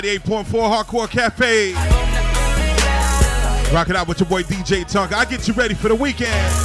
98.4 Hardcore Cafe. Rock it out with your boy DJ Tonka. I get you ready for the weekend.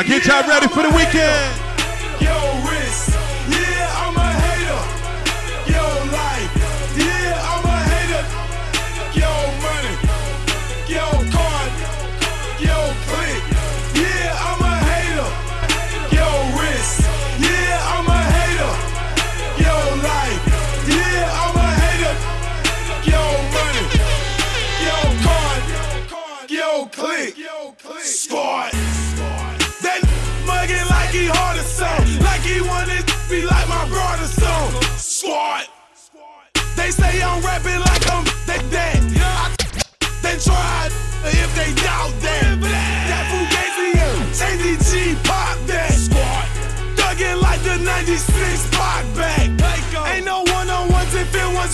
I get y'all ready for the weekend.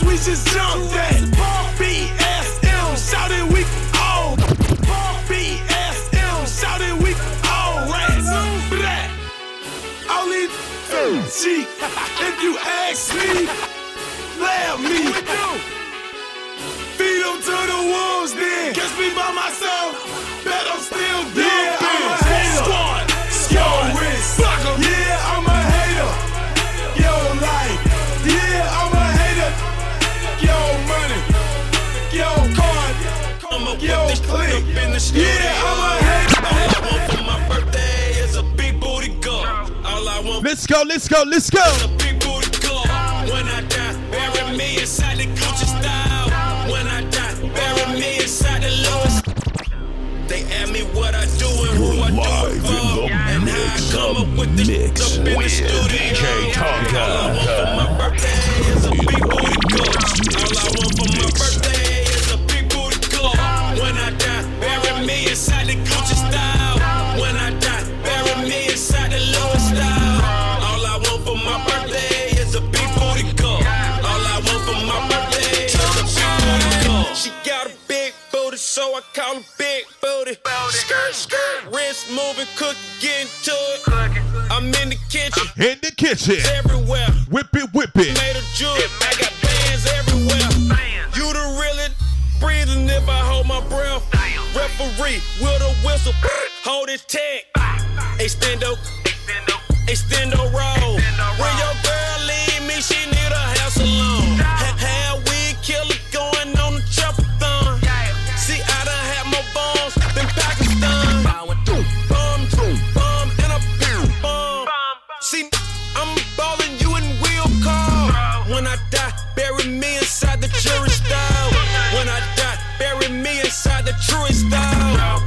We just jumped that. BSM, shout it, we all. BSM, shout it, we all rats. Blah. Only G, if you ask me, laugh me. Feed them to the wolves then. Catch me by myself, bet I'm still yeah, I'm a hater. Squad, squad, wrist. Yeah, Let's go, let's go, let's go. is a big booty girl. When I die, bury me inside the Gucci style. When I die, bury me inside the Louis. They ask me what I do and who I do it for, and how I come up with this up in the studio. DJ Tonka. All I want for my birthday is a big booty girl. All I want for my birthday bury me inside the Gucci style. When I die, bury me inside the Louis style. All I want for my birthday is a big booty girl. All I want for my birthday is a big booty girl. She got a big booty, so I call her big booty. Skirt, skirt, wrist moving, cook, get into it. I'm in the kitchen, In the kitchen. everywhere. Whip it, whip it. Made a jewelry, I got bands everywhere. You the really breathing if I hold my breath. Referee with a whistle, hold it tight. Extendo, extendo roll. When your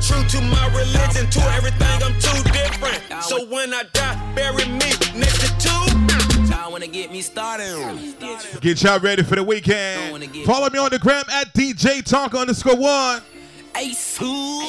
True to my religion, to everything, I'm too different. So when I die, bury me next to two. Y'all wanna get me started? Get y'all ready for the weekend. Follow me on the gram at DJ Tonka underscore one. Ace who?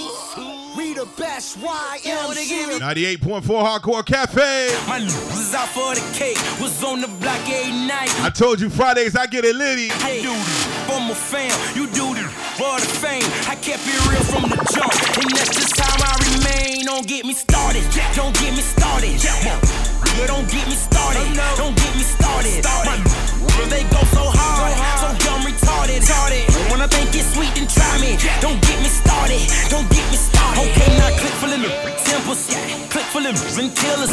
We the best YMC. 98.4 Hardcore Cafe. My was out for the cake, was on the block every night. I told you Fridays I get it litty. I do this for my fam, you do this for the fame. I kept it real from the jump, and that's just how I remain. Don't get me started, don't get me started. Yeah, don't get me started, don't get me started. My they go so hard, so dumb retarded. When I think it's sweet, then try me. Don't get me started, don't get me started. Okay, now click of the temples, yeah. Click full of and killers.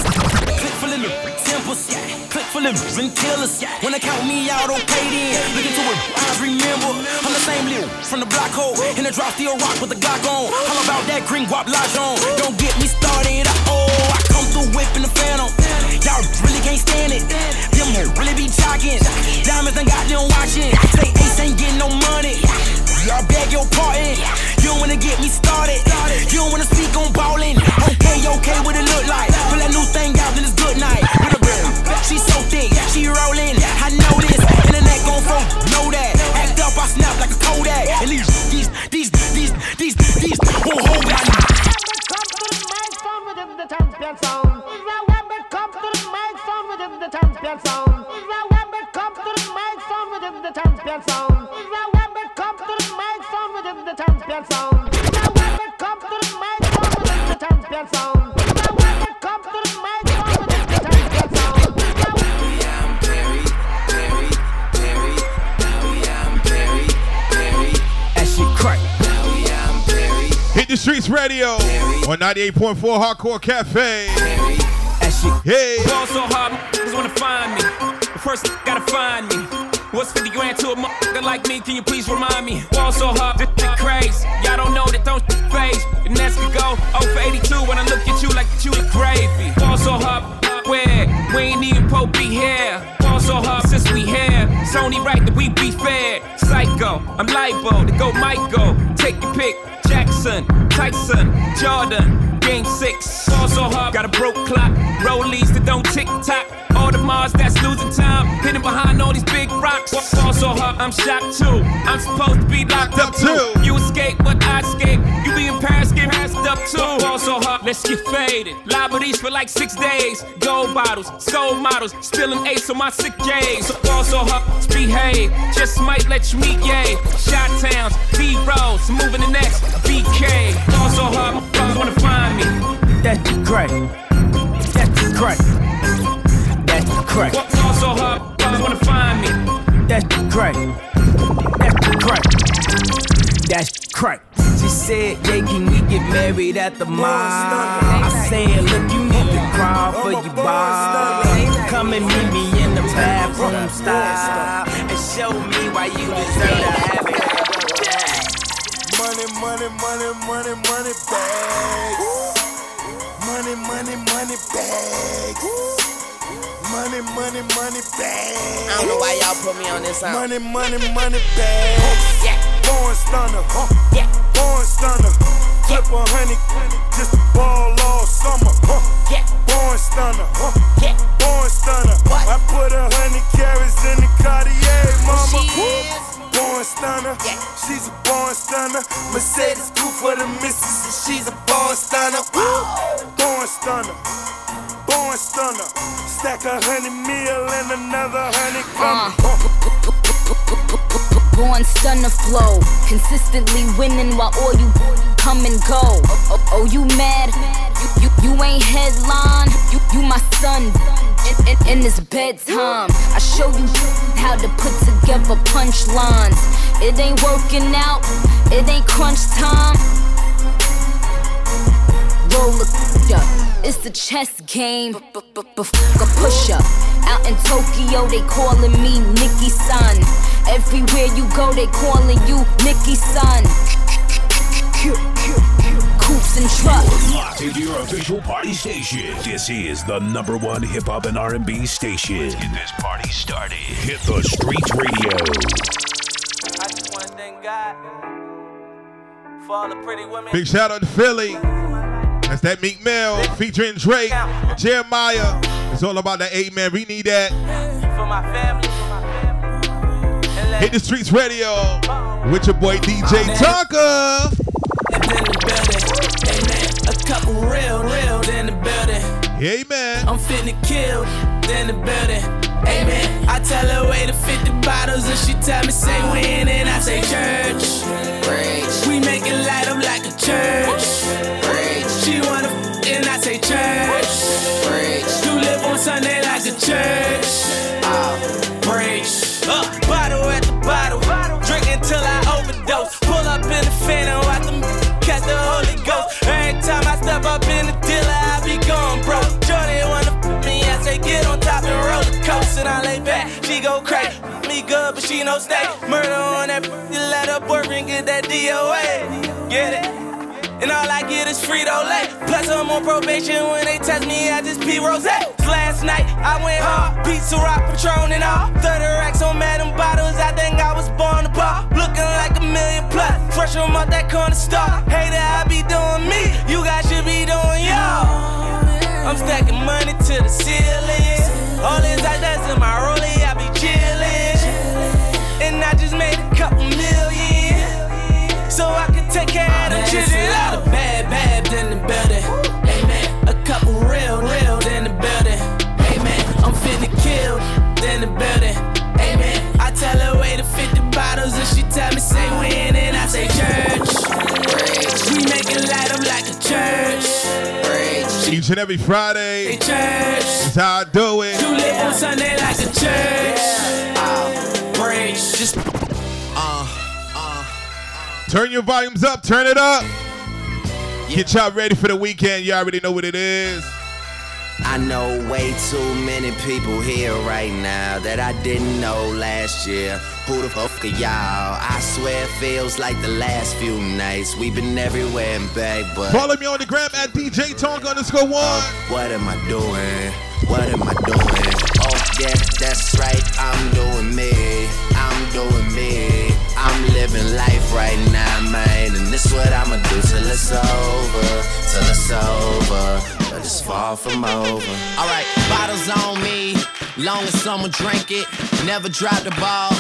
Click of the temples, yeah. Click full of and killers. When they count me out, okay then. Look into it, I remember. I'm the same little from the block hole. In the drop, still rock with the Glock on. All about that green guap lodge on. Don't get me started, oh, I come through whipping the phantom. Y'all really can't stand it. Them won't really be talking. Diamonds done got them watching. Say Ace ain't getting no money. Y'all beg your pardon. You don't wanna get me started. You don't wanna speak on ballin'. Okay, okay, what it look like? Pull that new thing out, then it's good night. With a bird. She so thick, she rollin'. I know this. Internet gon' phone, know that. Act up, I snap like a Kodak. And these, these, these, these, these, these won't hold back. The the champion sound. Come to the microphone within the champion sound. Come to the microphone within the champion sound. Come to the microphone within the champion sound. Come to the champion sound. Come to the champion sound. That. Hit the streets radio on 98.4 Hardcore Cafe. Shit Hey, Ball so hard, just wanna find me. But first, gotta find me. What's 50 grand to a motherfucker like me? Can you please remind me? Ball so hard, this shit crazy. Y'all don't know that don't phase. And that's to go 0 for 82 when I look at you like you the gravy. Ball so hard, where? We ain't even Pope be here. Ball so hard since we here. It's only right that we be fair. Psycho, I'm libo to go Michael. Take your pick. Jackson, Tyson, Jordan, Game six. Ball so hard, got a broke clock. Rollies tick tock. All the Mars that's losing time. Hidden behind all these big rocks. Ball so hard, I'm shocked too. I'm supposed to be locked up too. You escape, but I escape. You be in Paris, get passed up too. Ball so hard, let's get faded. Liberties for like six days. Gold bottles, soul models, spilling ace on my sick days. So ball so hard, behave. Just might let you meet yay. Shot towns, B rolls, moving the next BK. Ball so hard, motherfuckers wanna find me. That's great. That's great. That's great. Ball so hard, motherfuckers wanna find me. That's great. That's great. That's great. She said, yeah, can we get married at the mall? I said, look, you need to crawl for your bar. Come and meet me in the bathroom style and show me why you deserve to have it. Money, money, money, money, money bags. Money, money, money bags. Money, money, money bags. I don't know why y'all put me on this song. Money, money, money bags. Yeah. Born stunner. Huh. Yeah. Born stunner. Flip a honey. Just a ball all summer. Huh. Yeah. Born stunner. Huh. Yeah. Born stunner. What? I put a hundred carats in the Cartier, mama. She. Born stunner. Yeah. She's a born stunner. Mercedes cool for the missus, and she's a born stunner. Woo! Born stunner. Born stunner. Stack a hundred mil and another hundred uh. coming. Born stunner flow, consistently winning while all you come and go. Oh, oh, oh, you mad? You, you, you ain't headline. You, you my son. In, in, in this bedtime, I show you how to put together punchlines. It ain't working out. It ain't crunch time. Roll up. It's a chess game. A push up. Out in Tokyo, they calling me Nikki Sun. Everywhere you go, they calling you Nikki Sun. Coops and trucks. Locked into your official party station. This is the number one hip hop and R&B station. Let's get this party started. Hit the streets radio. I just wanna thank God for all the pretty women. big shout out to Philly. That's That's that Meek Mill featuring Drake, Jeremiah. It's all about that eight man. We need that. For my family. Hit the streets radio with your boy DJ Tonka. A couple real, real in the building. Hey man. I'm finna kill in the building. Amen. I tell her wait to 50 bottles and she tell me say when and I say church. Preach. We make it light up like a church. Church. Preach. You live on Sunday like a church. Oh, preach. Uh, bottle at the bottle. Drink until I overdose. Pull up in the phantom, watch them catch the Holy Ghost. Every time I step up in the dealer, I be going broke. Jordan wanna f- me, I say get on top and roller coaster. And I lay back, she go crazy. Me good, but she no stay. Murder on that, you let her boyfriend get that DOA. Get it? And all I get is Frito Lay. Plus I'm on probation when they test me, I just pee rose. Last night I went hard, pizza rock, Patron and all. 30 racks on Madam Bottles, I think I was born to pop. Looking like a million plus, fresh from out that corner store. Hater, I be doing me, you guys should be doing y'all. I'm stacking money to the ceiling. All these ideas in my rollie, I be chillin'. And I just made a couple million. So I can take care of them children. A lot of bad, bad in the building. Amen. A couple real, real in the building. Amen. I'm finna kill in the building. Amen. I tell her wait to 50 bottles and she tell me say when and I say church. We make it light up like a church. Each and every Friday. Church. That's how I do it. You live on Sunday like a church. Preach. Just uh, Turn your volumes up, turn it up. Get y'all ready for the weekend. You all already know what it is. I know way too many people here right now that I didn't know last year. Who the fuck are y'all? I swear it feels like the last few nights. We've been everywhere and back, but Follow me on the gram at DJ Tonka underscore one. what am I doing? What am I doing? Oh yeah, that's right. I'm doing me. I'm doing me. I'm living life right now, man. And this what I'ma do till it's over. Till it's over. But it's far from over. Alright, bottles on me. Long as someone drink it. Never drop the ball.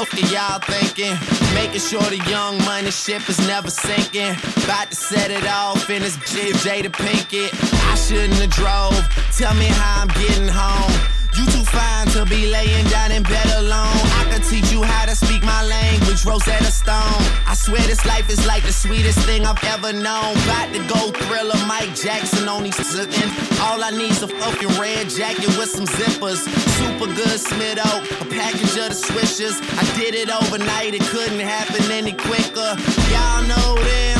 Okay, y'all thinking. Making sure the young money ship is never sinking. About to set it off in this Jay Jada Pinkett. I shouldn't have drove. Tell me how I'm getting home. You too fine to be laying down in bed alone. I could teach you how to speak my language, Rosetta Stone. I swear this life is like the sweetest thing I've ever known. About to go thriller, Mike Jackson on these zipping. All I need's a fucking red jacket with some zippers. Super good Smitto, a package of the swishers. I did it overnight, it couldn't happen any quicker. Y'all know them.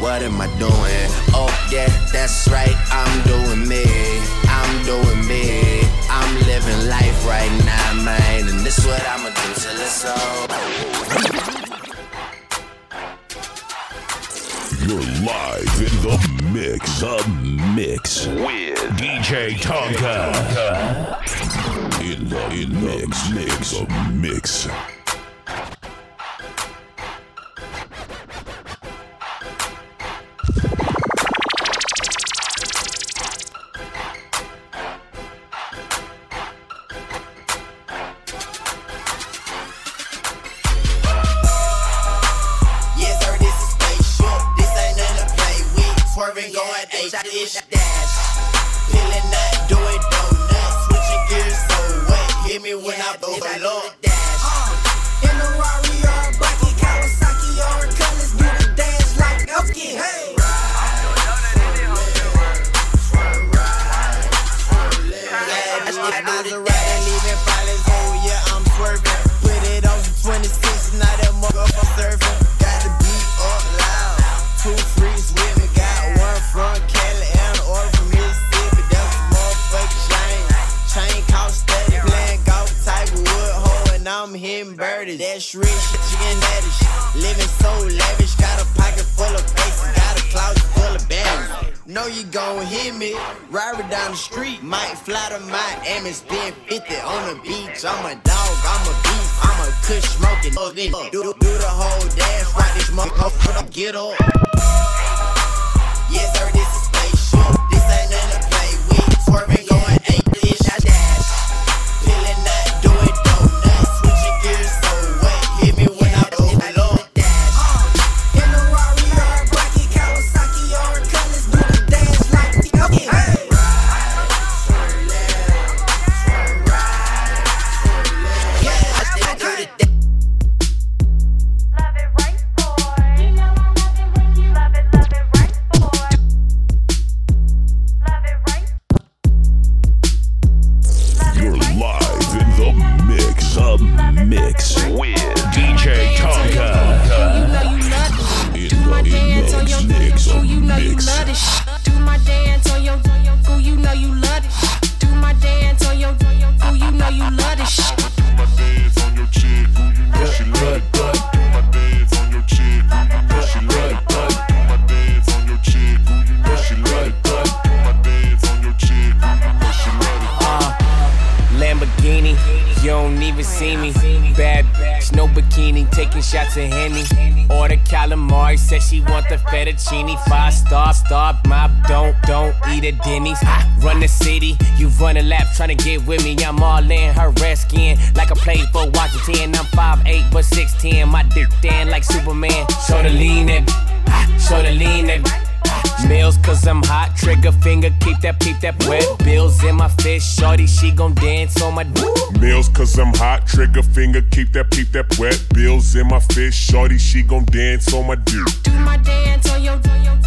What am I doing? Oh, yeah, that's right. I'm doing me. I'm doing me. I'm living life right now, man. And this what I'ma do till it's over. You're live in the mix. The mix with DJ Tonka. In the in the mix, mix, the mix. That's rich, chicken daddy shit. Living so lavish, got a pocket full of faces, got a closet full of bags. Know you gon' hit me, ride down the street, might fly to Miami, spend 50 on the beach. I'm a dog, I'm a beast, I'm a kush smoking. Do, do, do the whole dance, right this motherfucker, get up. Yes, sir, this is spaceship. This ain't nothing to play with. Swerving, played for Washington. I'm 5'8, but 6'10. My dick thin like Superman. Show the lean it, ah, show the lean it. Ah. Meals cause I'm hot, trigger finger, keep that, peep that wet. Bills in my fist, shorty, she gon' dance on my Meals cause I'm hot, trigger finger, keep that, keep that wet. Bills in my fist, shorty, she gon' dance on my dick. Do my dance on your,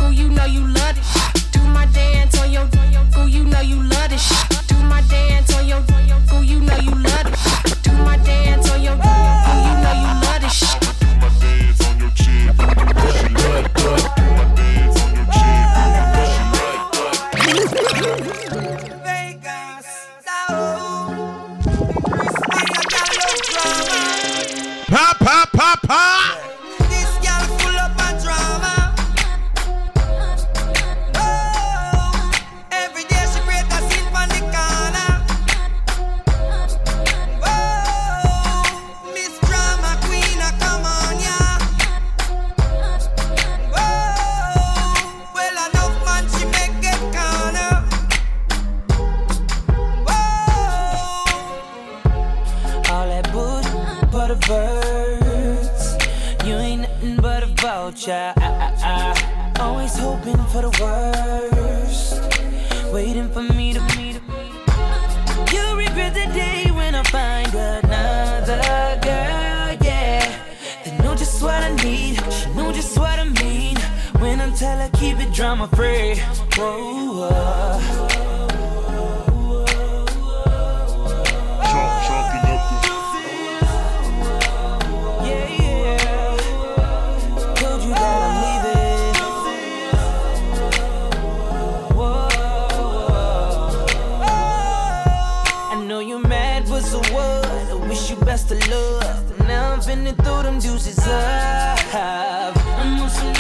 ooh, you know you love it. Do my dance on your, ooh, you know you love it. Do my dance on your, ooh, you know you love it. Do my dance on your, ooh, you know you love it. Do my dance on your chick, who you know she love it. Do my dance on your chick, who you love it. Pop, pop, pop, pop. A vulture. Ah, ah, ah. Always hoping for the worst. Waiting for me to meet. You'll regret the day when I find another girl, yeah. They know just what I need. She know just what I mean. When I tell her keep it drama free. Whoa, whoa. Best of luck. Now I'm finna throw them deuces up. I'm on some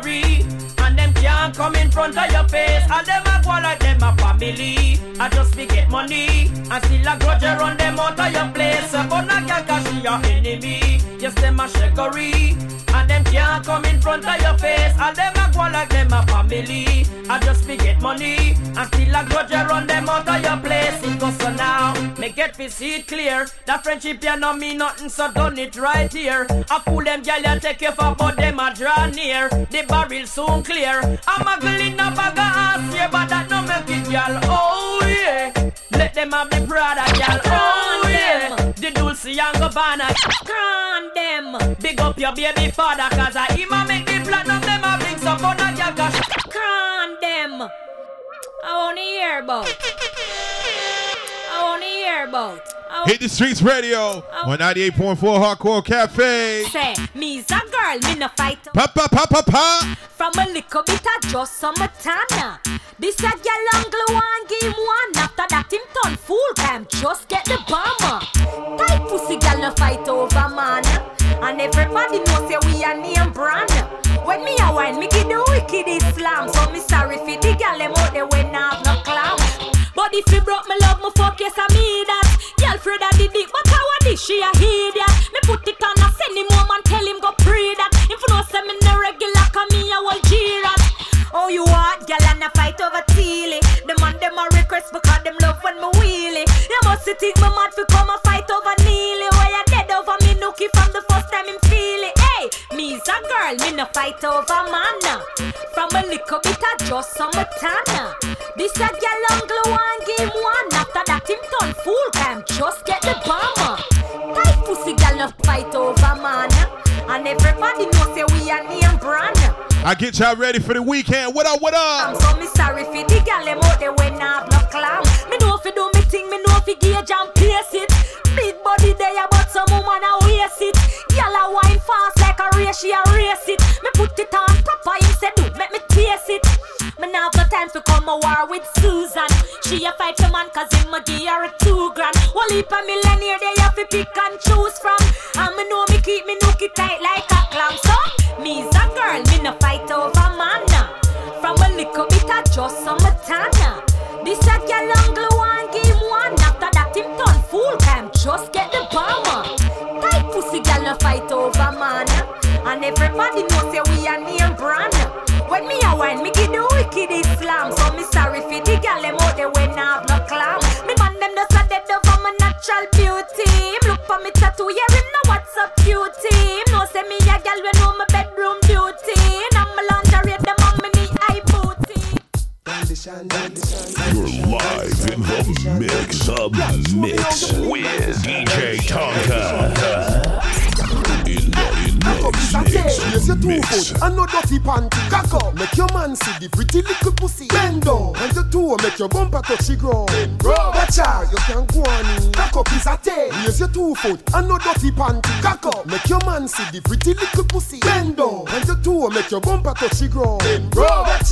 them. And them can't come in front of your face. And them a go like them a family. I just be get money. And still a grudge run them out of your place. A girl cause she a enemy. Yes, them a shakery. And them can't come in front of your face. And them a go like them a family. I just be get money. And still a grudge run them out of your place. It goes so now. Make get fi see it clear. That friendship you no mean nothing, so done it right here. I pull them gal you take you for, but them a draw near. The barrel soon clear. I'm a in a bag ass here, but that no make it gal. Oh yeah. Let them have the brother gal. Oh yeah. The Dolce and Gabbana. Crown them. Big up your baby father, cause I him a make the platinum them a bring some on a gal. cause Crown them. I wanna hear about. I wanna hear about. Hit the streets radio on 98.4 Hardcore Cafe. Say, me's a girl, me no fight. Pa pa pa pa pa. From a little bit of just summertime now. This a girl angle one game one. After that him turn fool cam. Just get the bomber. Tight pussy girl no fight over man. And everybody knows say we a name brand. When me a wine, me give the wicked Islam. So me sorry for the girl them out there when I have no clown. But if you broke my love, my fuck yes I me that. Girl Fred I did it, but I did she a hear that? Me put it on, I send him home and tell him go pray that. If you know say me no regular, come me a G-rat. Oh you what, girl and a fight over Teely. The man them a request because them love when me wheelie. You must think me mad for come a fight over Neely. Why you dead over me nookie from the first time him feel it. Hey, me's a girl, me no fight over man. From a little bit of just summertime. This a girl angle one game one. Fool cam. Just get the bomber. Tight pussy girl no fight over man. And everybody know say we a name brand. I get y'all ready for the weekend. What up, what up? I'm so me sorry for the gal them out there when I no clam. Me know fi do me thing, me know fi gauge and pace it. Big body there, but some woman a waste it. Gal a wine fast like a race, she a race it. Me put it on top of him, say do make me taste it. Me now have no time to come a war with Susan. She a fight for man cause him a give her a two grand. One heap a millionaire they have to pick and choose from. And me know me keep me nookie tight like a clam. So me's a girl, me no fight over man. From a little bit of just summertime. This a girl angle one game one. After that him turn fool cam. Just get the bomber. Tight pussy girl no fight over man. And everybody know say we a name brand. When me a wine, me give the wicked Islam. So me sorry for the gal them natural beauty. Him look for me tattoo, yeah him know what's up beauty. Him know say me a gal when know my bedroom duty. I'm a lingerie, them on me knee high booty. You're live in the mix, a mix with DJ Tonka. Up is a tail, raise your two foot and no dirty panty. Cock up, make your man see the pretty little pussy. Bend down, and the two make your bumper touch the ground. Out, you can go on in. Cock up is a tail, raise your two foot and no dirty panty. Cock up, make your man see the pretty little pussy. Bend down, and the two make your bumper touch the ground.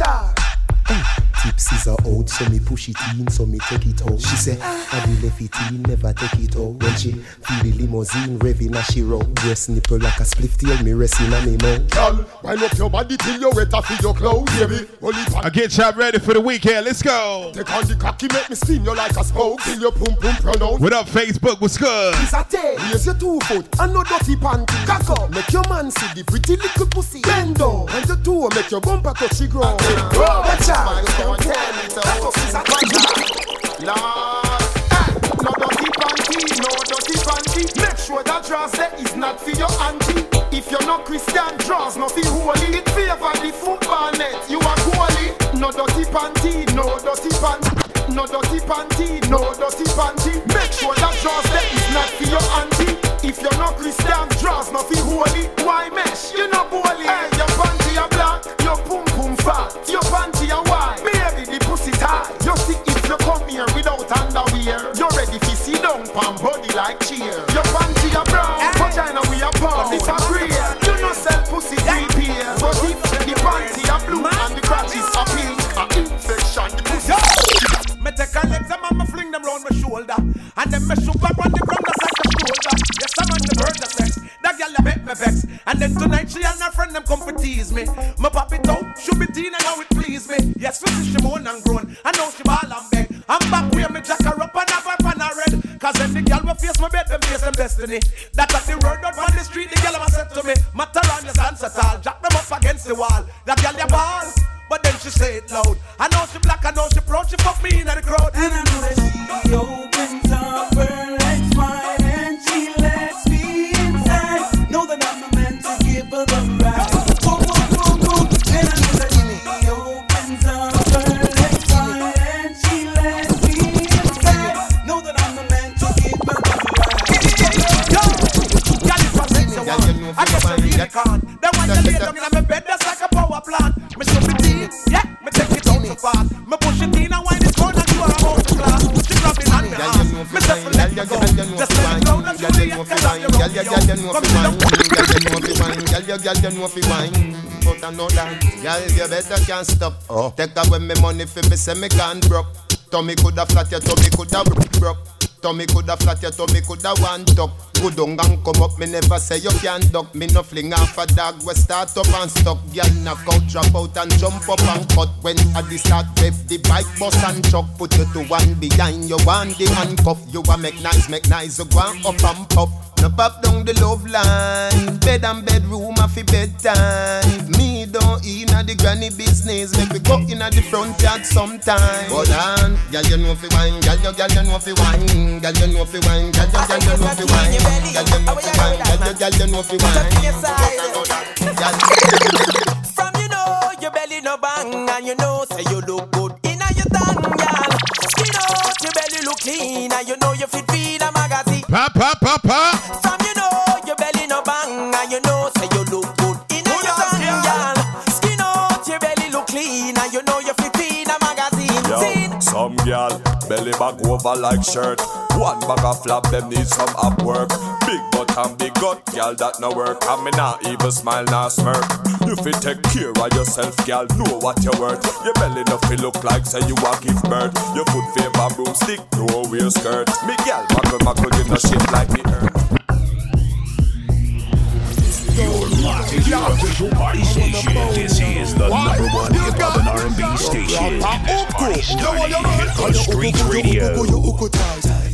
Out. Tipsies are out, so me push it in, so me take it out. She say, I do left it in, never take it out. When she feel the limousine revving as she roll, breast nipple like a spliff tail, me resting on me mouth. Girl, wind up your body till you're wet off your clothes, baby. Only I get y'all ready for the weekend. Let's go. Take on the cocky, make me spin you like a spoke till your pum pum pronounce. What up, Facebook? What's good? It's a tail, raise your two foot and no dirty panty. Cock up, make your man see the pretty little pussy. Bend down, and the two make your bumper touch the ground. Watch out, no dirty panty, no dirty panty. Make sure that dress there is not for your auntie. If you're not Christian, draws no fi holy. It favor the football net. You are goalie. No dirty panty, no dirty panty. No dirty panty, no dirty panty. Make sure that draws there is not for your auntie. If you're not Christian, draws no fi holy. Why mesh? You no goalie. Hey, your panty are black, your pum pum fat, your panty are the. You see if you come here without underwear, you're ready to see down pan body like cheer. Your panty are brown, vagina we are pound. Oh, it's a grey. You no sell pussy deep here, but if the panty are blue and the crotches are pink, a infection the pussy. Me take her legs and me fling them round my shoulder And then me shoot back on the ground a shoulder Yes, I'm on the verge of sex That girl that make me vex And then tonight she and her friend them come for tease me Me pop it out, shoot it in and how it please me Yes, we see she moan and groan I know she ball and beg I'm back where me jack her up and have her pan her red Cause then the girl will face my bed, them face them destiny. That's what the word out on the street, the girl ever said to me. Matter on your at all, jack them up against the wall. That girl, your ball. But then she say it loud. I know she black, I know she proud, she fuck me in the crowd. And I know that she opens Girl, you know fi wine, but I know that. Girl, you better can't stop. Oh. Take away me money fi me say me can't broke. Tummy coulda flat, your tummy coulda broke. Tummy coulda flat, your tummy coulda one tuck. Go down and come up, me never say you can't duck. Me no fling off a dog, we start up and stuck. Girl knock out, drop out and jump up and cut. When at the start, rev the bike, bus and chuck. Put you to one behind, you want the handcuff. You a make nice, make nice, you go up and puff. No pop down the love line. Bed and bedroom a fi bedtime. Me don't inna the granny business. Make we go inna the front yard sometime. But on, girl you know fi wine, girl you girl you know fi wine, girl you know fi wine, girl you girl you know fi wine, girl you know fi wine, girl you girl you know fi wine. From you know your belly no bang and you know say you look good inna your tongue, girl. Skin out your belly look clean and you know you fit feed a magazine. Pop, pop, pop, pop. From you know your belly no bang and you know say you look girl belly back over like shirt. One bag of flap, them need some up work. Big butt and big gut, girl that no work. And me not even smile nor smirk. If You take care of yourself, girl. Know what you're worth. Your belly no feel look like say you a give birth. Your foot favor broomstick, no wear skirt. Me girl, muckle muckle, you no shit like the earth. You're locked into your official party station. This is the number one hip hop and R&B station. And this party starting Hip Hop Streets Radio.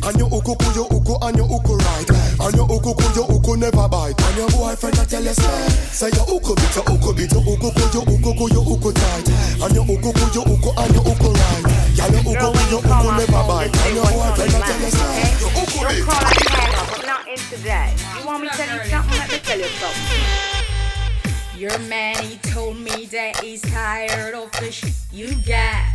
And your uku ku your uku and your uku right And your uku ku your uku never bite And your boyfriend a tell you say Say your uku bit your uku bit your uku ku your uku ku your uku tight And your uku ku your uku and your uku right Yeah your uku ku your uku never bite And your boyfriend a tell you say Your uku bit call like hell, but not in today. You want me to tell you something? Let me tell you something. Your man, he told me that he's tired of the shit you got.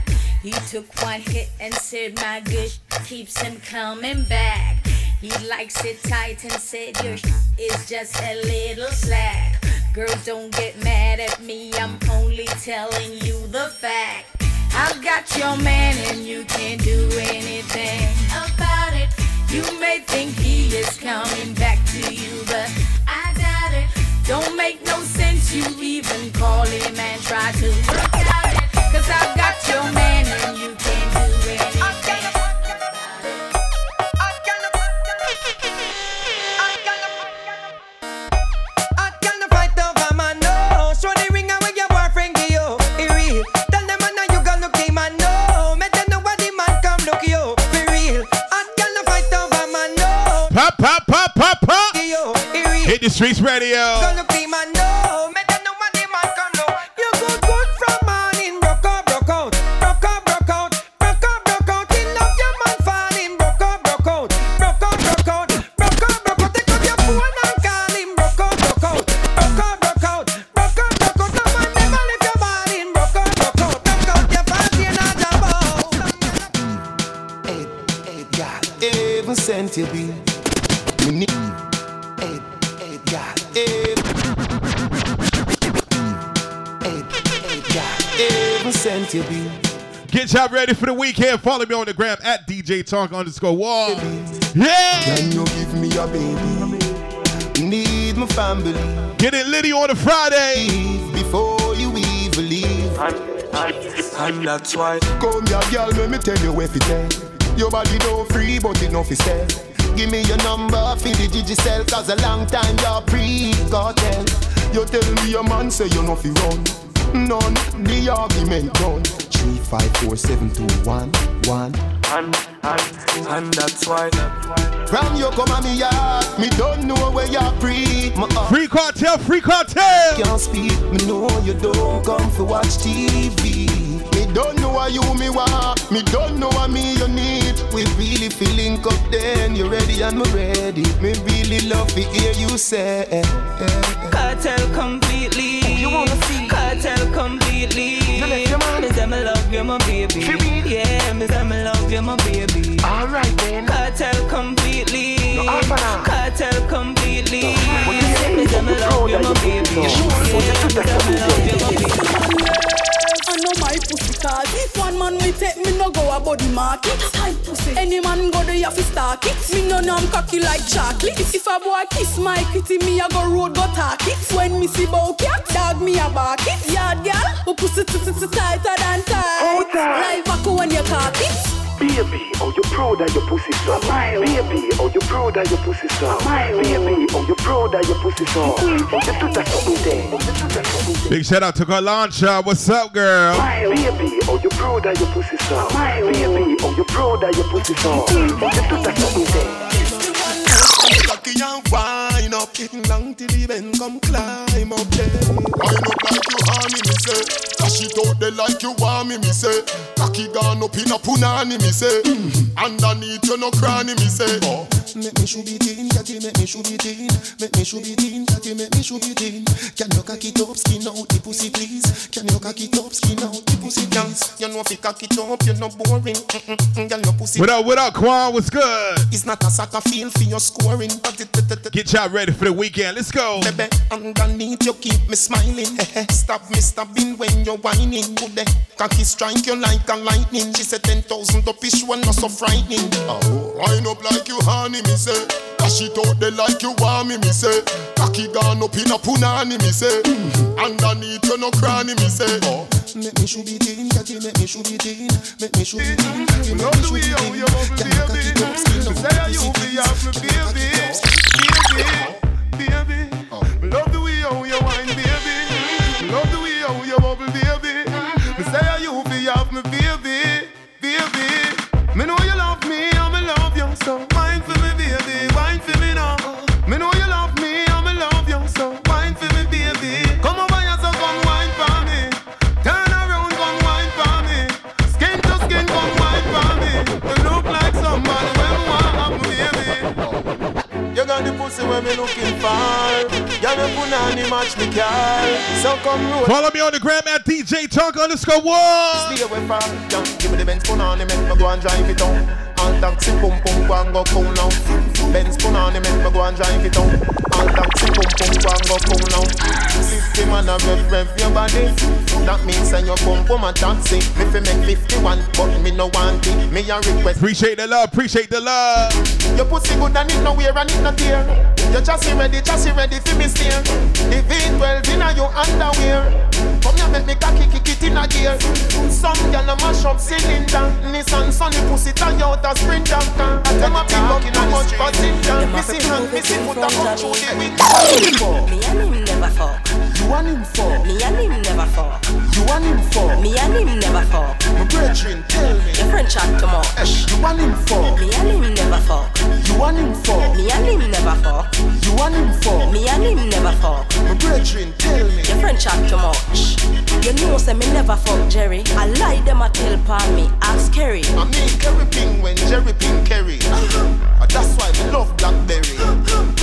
He took one hit and said my good keeps him coming back. He likes it tight and said your sh- is just a little slack. Girls don't get mad at me, I'm only telling you the fact. I've got your man and you can't do anything about it. You may think he is coming back to you, but I doubt it. Don't make no sense you even call him and try to work out it. Cause I've got your man and you can't Pop, pop, pop, pop, pop. Give you. It real. Hit the streets radio. Gonna look the man, Get y'all ready for the weekend. Follow me on the gram at DJ Tonka underscore wall. Yeah. Can you give me a baby? Need my family. Get it litty on a Friday. Before you even leave. And that's why Come here girl, let me tell you if it tell Your body no free but it no fi sell Give me your number for the Digicel Cause a long time you're pre-cartel You tell me your man say you no fi run None, the argument done Three, five, four, seven, two, one, one. And, and, and that's why From you come on me yard, me don't know where you breathe. My heart Free cartel, free cartel. can't speak. Me know you don't come for watch TV. Me don't know why you me want. Me don't know what me you need. We really feeling up then. You ready and me ready. Me really love to hear you say. eh, eh, eh. Cartel completely. You wanna see? Cartel completely. Me say me love you, my baby. Yeah, me say me love you, my baby. Alright then. Cartel completely. No, Cartel completely. Me say me love you, my baby. Yeah, me say me love you, my baby. If one man will take me no go a body market. Tight pussy. Any man go there have to stock it. Me no know I'm cocky like chocolate. If a boy kiss my kitty, me a go road go talk it. When me see bow cat, dog me a bark it. Yard girl, who pussy tighter than tight. Like back when you cock it. Baby, oh you proud of your pussy so Baby, oh you proud of your pussy so Baby, oh you proud of your pussy so Oh you do that something there. Oh you do that Big shout out to Kalancha. What's up, girl? Baby, oh you proud that your pussy so Baby, oh you proud that your pussy so Oh you do that something there Cocky and wine up, getting long till the men come climb up there. Wine up like you honey, me say. Dash it out there like you want me, me say. Cocky gone up in a punani, me say. Mm. Underneath you no cranny, me say. Oh. Make me should be teen, catty, make me should be teen. Make me should be teen, catty, make me should be teen. Can you cock it up, skin out the pussy, please? Can you cock it up, skin out the pussy, please? You know if you cock it up, you're not boring. Mm-mm-mm, girl, your pussy. What up, what up, Quan? What's good? It's not a soccer field for your scoring. Get y'all ready for the weekend. Let's go. Baby, underneath you keep me smiling. Stop me stopping when you're whining. Good day, cocky strike you like a lightning. She said ten thousand up is one not so frightening. Oh, wind up like you honey, me say. Dash it out there like you want me, me say. Cocky gone up in a punani, me say. Underneath you no cranny, me say. Oh, make me should be teen, catty, make me should be teen, make me should be teen, catty, make me should be teen. Can you cock it up, skin out the pussy, please? baby, baby. Me oh. love the on the match me car. So come. Follow me on the gram at DJ Tonka underscore one. Stay away from yeah. Give me the Benz put on make me go and drive it down. All taxi pum pum go and go cool now. Benz put on make me go and drive it down. All taxi pum pum go and go cool now. Fifty man a rev rev your body. That means say you pum pum a taxi. Me fi make fifty one, but me no want it. Me a request. Appreciate the love, appreciate the love. Your pussy good and it no wear and it no tear. Your chassis ready, chassis ready for me steer. The V12 inna your underwear. Come here make me cocky kick it in a gear. Some gyal a mash up cylinder. Nissan Sunny pussy Toyota Sprinter. I Them a pick up too much passenger. Missy hand, missy foot a come through the window. Me and him never fuck. You and him fuck. Me and him never fuck. You and him fuck. Me and him never fuck. My brethren, tell me. Your friend chat too much. You and him fuck. Me and him never fuck. You and him fuck. Me and him never fuck. You and him fuck. Me and him never fuck. My brethren, tell me. Your friend chat too much. You know say me never fuck Jerry. I lie them a tell pa me. Ask Kerry. I mean Kerry Ping when Jerry Ping Kerry. That's why me love Blackberry.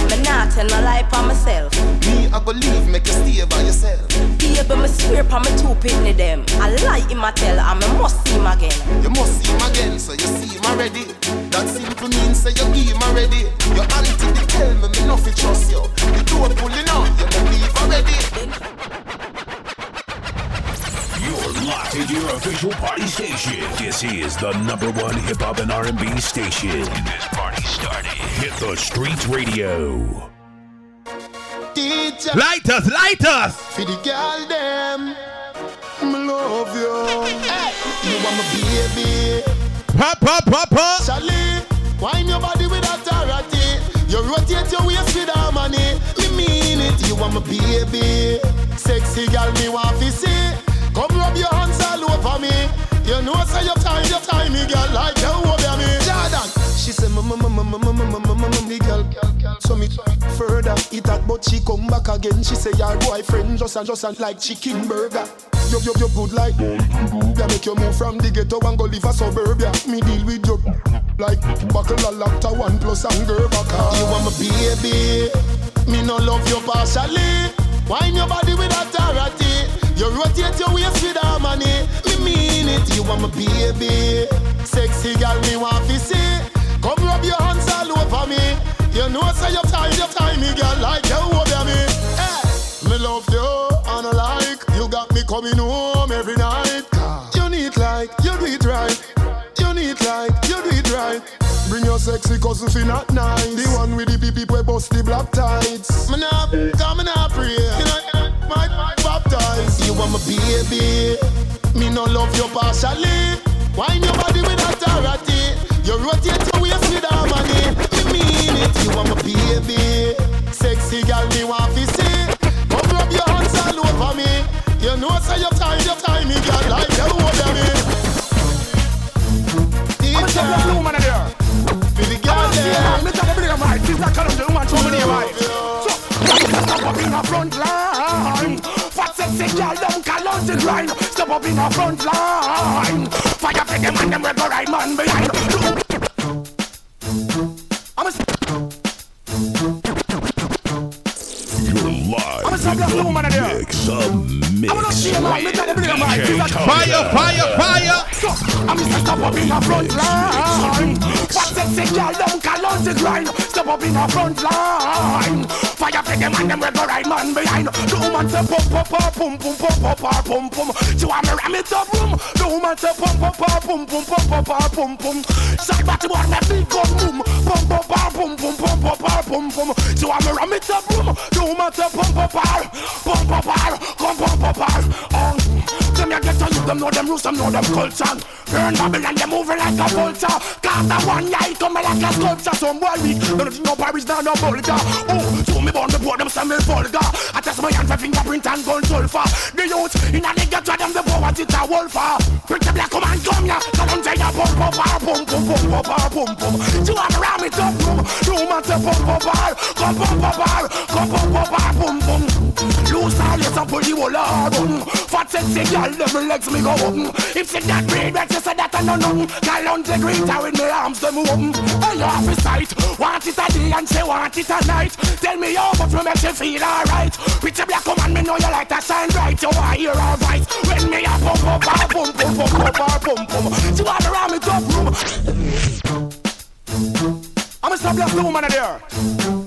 Me not tell no lie pa myself. Me I go leave, make you stay by yourself. Baby, me swear pa me two pitney them. I lie him a tell and me must see him again. You must see him again, so you see him already. That simple means say you give him already. Your auntie they tell me me nothing trust you. The door pulling out, you me leave already. You're locked into your official party station. This is the number one hip hop and R&B station. Get this party started. Hit the Streetz radio. DJ. Light us, light us. For the girl them, me love you. Hey, you are my baby. Pop, pop, pop, pop. Charlie, wine your body with authority. You rotate your waist with harmony. Me mean it, you are my baby. Sexy girl, me want to see. Come rub your hands all over me. You know I say your time, your time, me girl like you over me. Jordan, she say, "Mama, mama, mama, the girl. So me further eat that, but she come back again. She say your boyfriend just and just and like chicken burger. You you you good like Yeah, make you move from the ghetto and go live a suburbia. Me deal with you like buckle a lacta one plus and girl back. You want my baby? Me no love you partially. Wine your body with authority. You rotate your waist with harmony. Me mean it. You want my baby? Sexy girl, me want to see. Come rub your hands all over me. You know I say you time, you time me girl like you over me. Hey, me love you and I like you got me coming home every night. You need like you do it right. You need like you do it right. Bring your sexy cousin fi not nice. The one with the pee we bust the black tights. Me nah, come me nah pray. You want my baby. Me no love you partially. Wine your body with authority. You rotate your waist with harmony. Me mean it. You want my baby. Sexy girl, me want to see. Come rub your hands all over me. You know say your time, your time, me girl like you me. I'm a blue woman in there. For the girl there. Me tell me right. This that kind of the woman show me right. So, step up in the front line. Fat sexy girl, them call out the grind. Step up in the front line. Fire for them and them we go right man behind. I'm a You're live I'm a black woman in there mix. Fire, fire, fire! I'm Mr. Step up in the front line. That say, girl? Them call out the grind. Step up in the front line. Fire for them and them rebel right man behind. The woman say pump, pump, pump, pump, pump, pump, pump, pump. She want me ram it up. The woman say pump, pump, pump, pum, pum, pump, pump, pump, pum. Side back to go boom, pump par boom boom boom boom par boom boom. So I'ma ram it up boom. No matter boom boom par pump boom par pump boom par. Oh, them ya get on you. Them know them rules. Them know them culture. Burn Babylon. Them moving like a vulture. Cast a one night come like a sculpture. Some boy weak. Don't think no Paris, now no Bulgar. Oh. So me born the boy, them some vulgar. I test my hand for fingerprint and gun sulfur. The youth in a nigga try them the boy what it a wolf for. Bring the black man come ya. Come say ya pump up our pump pump pump up our pump pump. You wanna ram it up room? No man say pump up our come pump up our come pump up our pump pump. Loose all your sample the whole hard on. Fat sexy girl, them legs me go up. If she that breed, that she say that I know none. Girl on the green, with me arms them open. Hey, off his sight. Want it a day and say want it a night. Tell me how much will make you feel alright. Pretty black woman, me know you like to shine bright. You want hear her voice when me a pump up, a pump pump pump pump pump pump pump. She want around me top room. I'm a stop black woman in there.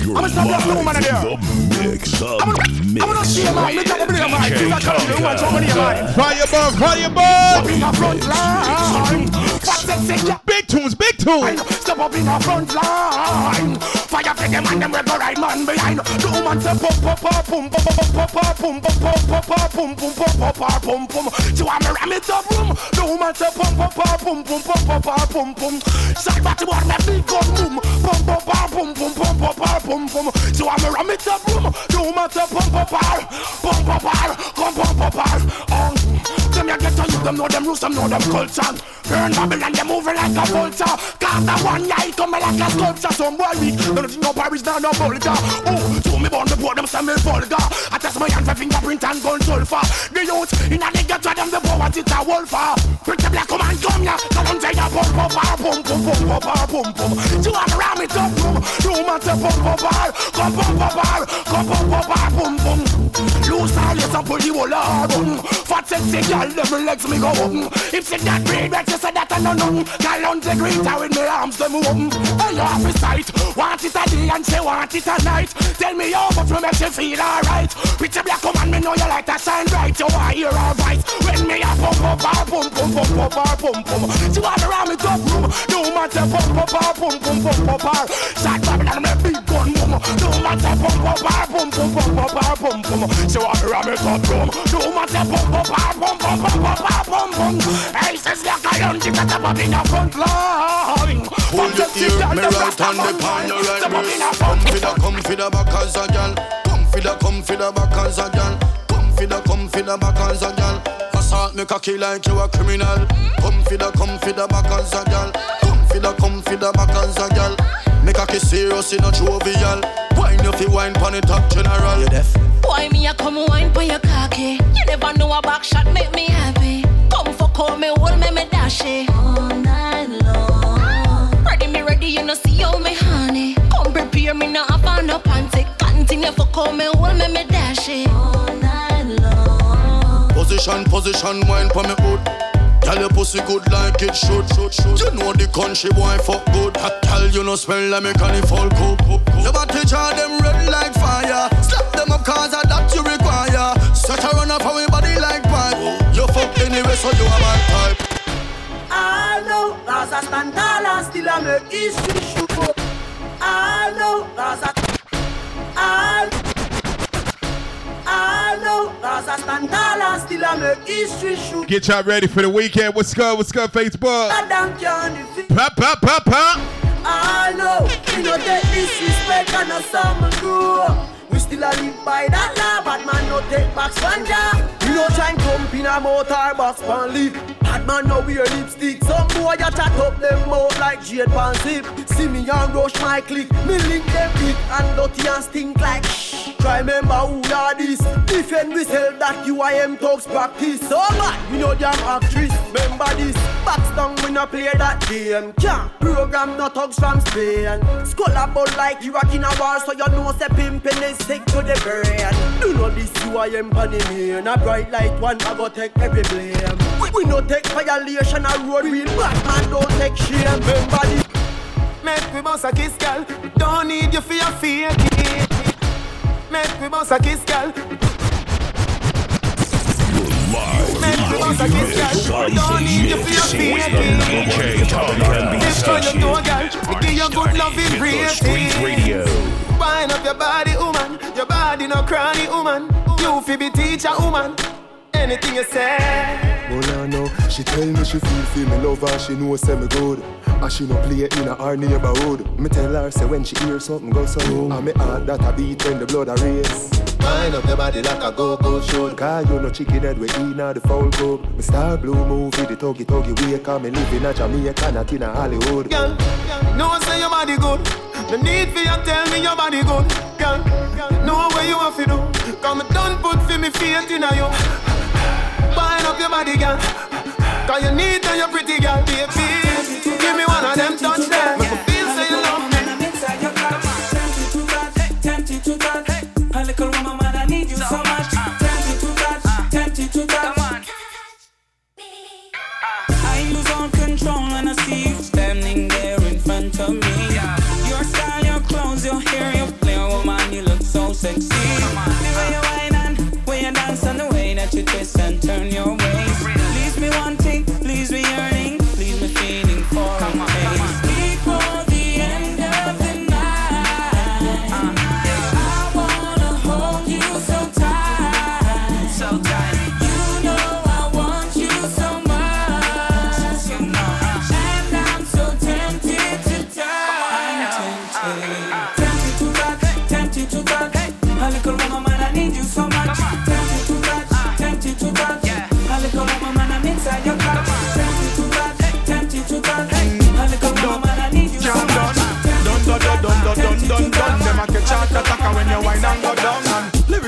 Your I'ma Sabbath woman in there. Mix, I'm gonna see a man. Look at the blue man. She's a country woman. Somebody a man. Fire bomb, fire bomb. Up in the front line. Big tunes, big tunes. Step up in the front line. Fire for them and them rebel right man behind. The woman say pop, pop, pop, boom, pop, pop, pop, pop, boom, pop, pop, pop, pop, boom, boom, pop, pop, pop, boom, boom. She want me ram it up, boom. The woman say pop, pop, pop, boom, boom, pop, pop, pop, boom, boom. Side back to what me big gun, boom, pop, pop, pop, boom, boom, pop, pop, pop pum pum. So I'm a ram it up, boom. do No matter pump up, pump up, pump up, pump up, pump up, pump up, them ya get to you, them know them rules, them know them culture. Burn Babylon, they moving like a vulture. Cause the one night come like a sculpture. Some boy weak, of you know Paris now no vulgar. Oh, to me born the board, them say vulgar. I test my hand for fingerprint and gun sulfur. The youth in a nigga try them the power, it's a wolfer. Pretty black come and come ya, tell them say ya pump pump pump pump pump pump pump pump. You wanna ram it up room, room and say pump pump pump, pump pump pump, pump pump pump pump pump. Loose all and pull the whole hard on. Fat sexy girl, them legs me go open. If she that breed, bet you say that I know nothing. Girl on the green tower with me arms them open. I love his sight, want it a day and she want it a night. Tell me how much will make you feel alright. Pretty black woman, me know you like to shine bright. You want hear her voice when me a pump up, a pump pump pump pump pump pump pump. She want around me top room. No matter pump up, a pump pump pump pump pump. Shot Babylon, me big gun boom. No matter pump up, a pump pump pump pump pump pump pump. She want around me top room. No matter pump up, a pump pump pump pump pump pump pump. Hey, says like I don't get up up in the front line. Hold your ear, me right on the pan, you right wrist. Come for the, come for the back as a gal. Come for the, come for the back as a gal. Come for the, come for the back as a gal. Assault me cocky like you a criminal. Come for the, come for the back as a gal. Come for the, come for the back as a gal. Make a kiss serious in a jovial. Wine you fi wine pon the top general. You deaf? Why me a come wine for your cocky? You never know a back shot make me happy. Come for call me, hold me, me dash it. All night long. Ready me ready, you know see how me honey. Come prepare me now have on no panty. Continue for call me, hold me, me dash it. All night long. Position, position, wine pon me hood. Tell your pussy good like it should, should, should. You know the country boy fuck good. Tell you no smell like me carnival cook, cook. Your body jar them red like fire. Slap them up cause of that you require. Set a run off our body like pipe. You fuck anyway so you are my type. I know, cause still I make history. I know, cause I, I, I Get y'all ready for the weekend. What's good? What's good, Facebook? Pop, pop, pop, pop. I know, you know take disrespect and a summer grow. We still a live by that law, but man no take back spanja. No try and jump in a motor box pan leaf. Bad man no wear lipstick. Some boy a chat up them mouth like Jade pan zip. See me and rush my click. Me link them big and dirty and stink like shh. Try remember who are this. Defend we sell that UIM talks practice. Oh, so bad, we know damn actress. Remember this. Down we no play that game. Can't program no thugs from Spain. Skull about like Iraq in a war, so you know say pimpin' is sick to the brain. Do know this UIM pan in me. And a bright light one, I go take every blame. We, no take violation, a road real bad man don't take shame. Remember this. Make we boss a kiss, girl. Don't need you for your fake it. Make we boss a kiss, girl. Make we boss a kiss, girl. Don't need you for your your up your body, woman. Your body no cranny, woman. You fi be teacher, woman. Anything you say. Well, I know she tell me she feel feel me love her, she know say me good. And she no play in a her neighborhood. Me tell her say when she hear something go so, and me heart that a beat when the blood a race. Wind up your body like a go-go show Cause you no chicken head we eat the foul club Me star blue movie, the tuggy tuggy way Cause me live in a Jamaica, not in a Hollywood Girl, know say your body good. No need for you tell me your body good. Girl, know what you have to do. Come done put for me faith in you. Wind up your body, girl. Cause you need to, you're pretty girl, baby. Give me one of them touch there. Make me feel so you love. Tempted to touch, a little woman, man, I need you so much. Tempted to touch, tempted to touch. I lose all control when I see you standing there in front of me. Your style, your clothes, your hair, your woman, you look so sexy. Twist and turn your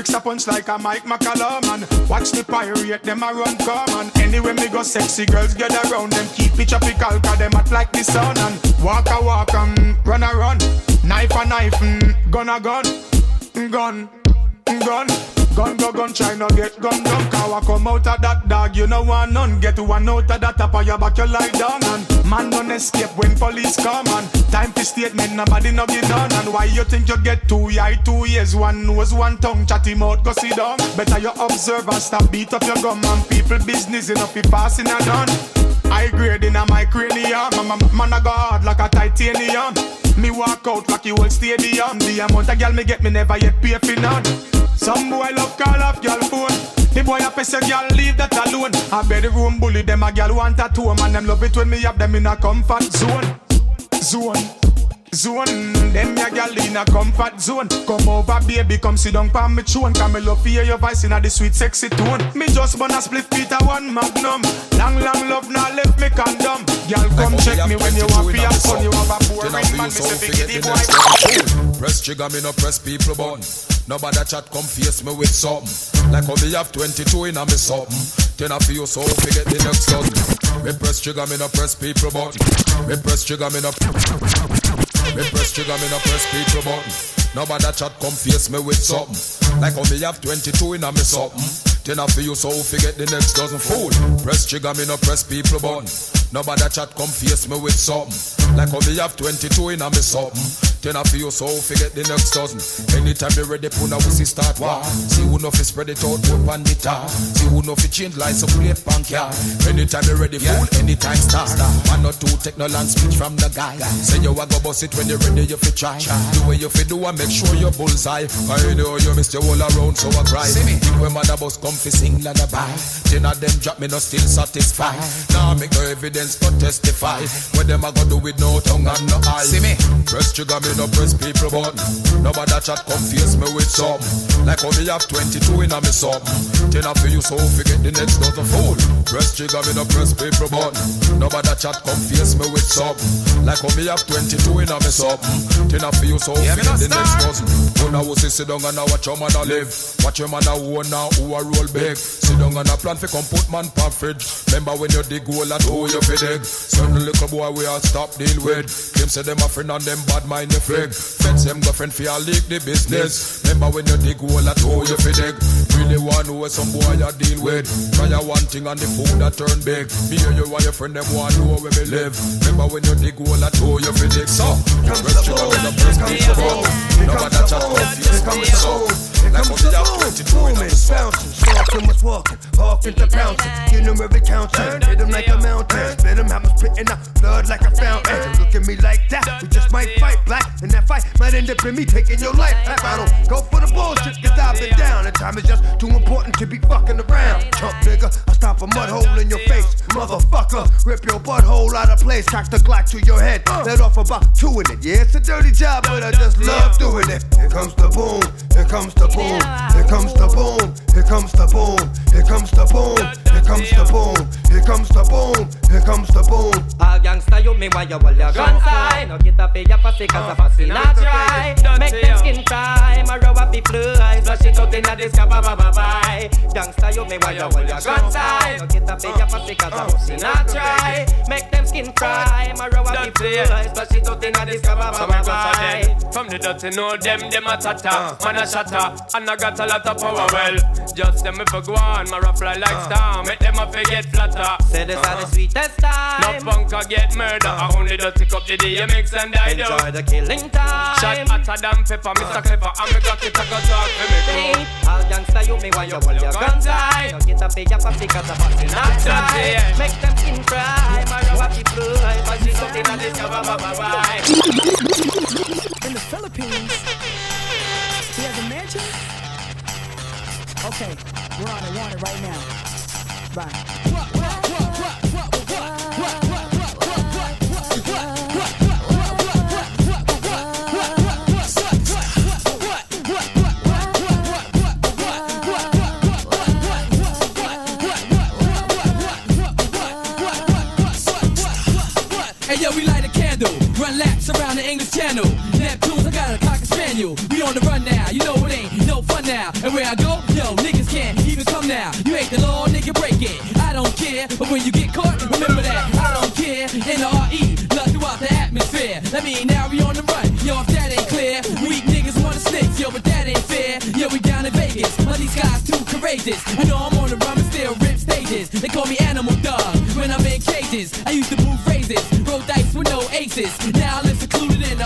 lyrics a punch like a Mike McCallum. And watch the pirate, them a run come. And anywhere me go, sexy girls gather around them. Keep it tropical, cause them hot like the sun. And walk a walk, and run a run. Knife a knife, mm, gun a gun, gun, gun. Gun go gun, try no get gun down I come out of that dog, you know want none. Get one out of that top of your back, you lie down And man don't escape when police come And time for statement, nobody no get done And why you think you get two eye, two ears One nose, one tongue, chatty mouth, go sit down. Better you observe and stop beat up your gum And people business enough, be passing a done High grade in a my cranium Man, a man, I go hard like a titanium. Me walk out like you whole stadium. The amount of girl me get, me never yet pay for none some boy love call off girl phone. The boy pay a girl leave that alone. I bet the room bully them a girl want a two man them love it when me have them in a comfort zone, zone, zone. Them ya gal in a comfort zone. Come over, baby, come sit down pa me throne. Come me love hear your voice in a the sweet, sexy tone. Me just wanna split Peter one magnum. Long, long love now left me condom. Girl, come check me when you want have fun. You have a boring man, me say biggie the boy. Press trigger, me no press people button. Nobody chat come face me with something. Like how me have 22 in a me something. Then I feel so forget the next one. Me press trigger, me no press people button. Me press trigger, me no. Me press trigger, me no press people button. Nobody chat come face me with something. Like how me have 22 in a me something. Then I feel so forget the next dozen fool. Press trigger, me no press people button. Nobody chat come face me with something. Like how me have 22 in a me something. Then I feel so forget the next dozen. Anytime you ready, put a see start war. See who know fi spread it out, put on the tar. See who know fi change lines, so play punk yeah. Anytime you ready, fool, anytime start. Man not two take no land speech from the guy. Say you a go bust it when you ready, you fi try. The way you fi do, and make sure you bullseye. I know you miss your all around, so I cry. See Think when mother bus come fi sing lullaby. Ten of them drop me no still satisfied. Now make no evidence to testify. What them a go do with no tongue and no eye. See me, press trigger me no press people button. Nobody chat confuse me with some. Like how me have 22 in a me. Ten I feel you so forget the next dozen fool. Press trigger me no press people button. Nobody chat confuse me with some. Like how me have 22 in a me. Ten I feel you so Yeah, forget the next star. dozen. When I was sit down and watch your man a live. Watch your man a own now who a roll big. Sit down and a plan fi come put man pa fridge. Remember when you dig hole and who you dig. Certain little boy we all stop deal with. Them say them a friend and them bad mind the frig. Feds them girlfriend fi a leak the business. Remember when you dig hole and who you fi dig. Really want know some boy you deal with. Try a one thing and the food that turn big. Me and you and your friend them want know where we live. Remember when you dig hole and who you fi dig. So, press trigger with a press people. Nobody chat confused. me so. Like me have 22 in a me bouncing, stalking what's walking, hawking to pouncing, every counting, hit them like a mountain, spit them, have them spitting out. Blood like a fountain. Look at me like that, we just might fight black, and that fight. Might end up in me taking your life. If I don't go for the bullshit, cause I've been down, and time is just too important to be fucking around. Chump nigga, I stop a mud hole in your face, motherfucker, rip your butthole out of place, cock the Glock to your head, let off about two in it. Yeah, it's a dirty job, but I just love doing it. Here comes the boom, here comes the boom, here comes the boom, here comes the boom, here comes the boom, here comes the boom, here comes the boom, here comes the boom. A gangsta you me why you hold your gun side No get up your pussy cause a pussy oh. not dry. Make them skin cry. My up the fly Flush it out in a disco bye bye bye Gangsta you me why you hold your gun side No get up your pussy cause a pussy not dry. Make them skin cry. My up the fly Flush it out in a disco bye bye bye bye From the dirty know them, them a tata uh. Man a shatter, and I got a lot of power well Just them if I go on, my rough fly like uh. star Make them a forget flatter. Say this are the sweetest time. No punk a get murder I only just pick up the DMX and I do Enjoy the killing time. Shot hotter than pepper, Mr. Clever And me got it, I got talk for me crew All gangsta you me why you hold your gun tight. No get up in your pussy cause a pussy not dry Make them skin cry. My row up the fly Flush it out in a disco bye bye bye bye. In the Philippines, he has a mansion. Okay, we're on it, on it right now. We light a candle, run laps around the English Channel. Neptunes, I got a We on the run now, you know it ain't no fun now. And where I go, yo, niggas can't even come now. You ain't the law, nigga, break it. I don't care, but when you get caught, remember that. I don't care. N R E, love throughout the atmosphere. That mean now we on the run. Yo, if that ain't clear, weak niggas wanna snakes, yo, but that ain't fair. Yo, we down in Vegas, but these guys too courageous. You know I'm on the run, but still rip stages. They call me Animal Dog when I'm in cages. I used to move phrases, roll dice with no aces. Now I live secluded in the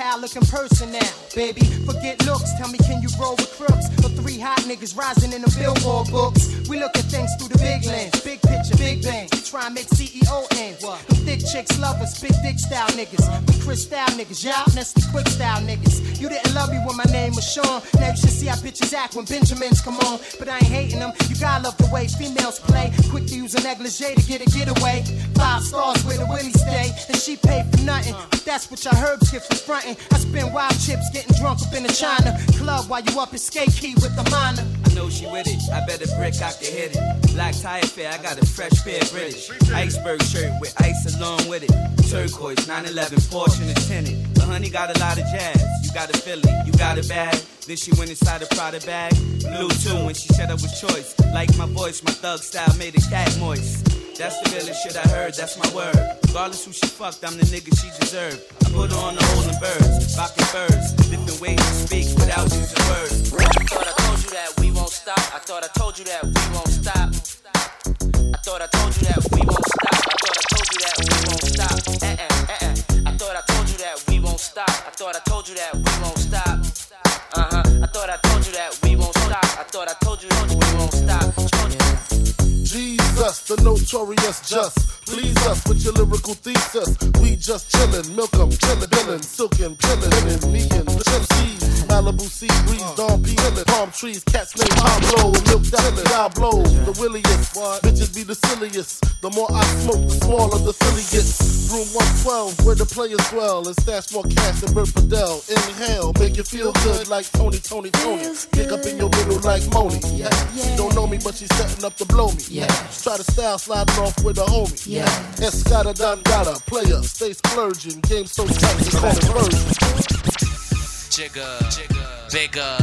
how I in person now. Baby, forget looks, tell me can you roll with crooks? Or three hot niggas rising in the billboard books. We look at things through the big lens, big picture, big bang. We try and make CEO ends. Them thick chicks love us, big dick style niggas. We Chris style niggas, y'all that's the quick style niggas. You didn't love me when my name was Sean. Now you should see how bitches act when Benjamins come on. But I ain't hating them, you gotta love the way females play. Quick to use a negligee to get a getaway. Five stars where the Willie stay, and she paid for nothing. But that's what your herbs get for frontin'. I spend wild chips getting drunk up in the China club while you up in skate key with the minor. I know she with it. I bet a brick I can hit it. Black tire fair, I got a fresh pair British. Iceberg shirt with ice along with it. Turquoise 911 Porsche and tinted. The honey got a lot of jazz. You got a Philly, you got a bag. Then she went inside a Prada bag. Blue too when she said I was choice. Like my voice, my thug style made a cat moist. That's the realest shit I heard, that's my word. Regardless who she fucked, I'm the nigga she deserved. I put on the holding birds, rocking birds, different ways to speak without using words. I thought I told you that we won't stop. I thought I told you that we won't stop. I thought I told you that we won't stop. I thought I told you that we won't stop. Uh uh uh uh. I thought I told you that we won't stop. I thought I told you that we won't stop. Uh huh. I thought I told you that we won't stop. I thought I told you that we won't stop. Jesus, the notorious just. Please us with your lyrical thesis. We just chillin', milk 'em, chillin', billin', silkin', pillin', and me and the seas. Malibu sea breeze, dawn peelin', palm trees, cats named Pablo, milk that Diablo, the williest. Bitches be the silliest. The more I smoke, the smaller the Philly gets. Room 112, where the players dwell, and stash more cash than Bert Fidel. Inhale, make you feel good like Tony, Tony, Tony. Kick up in your middle like Moni. Yeah. She don't know me, but she's setting up to blow me. Yeah. Try to style sliding off with a homie. Yeah. Escada Dangada, player, stay splurging. Game so tight, they call it version. Jigger, bigger,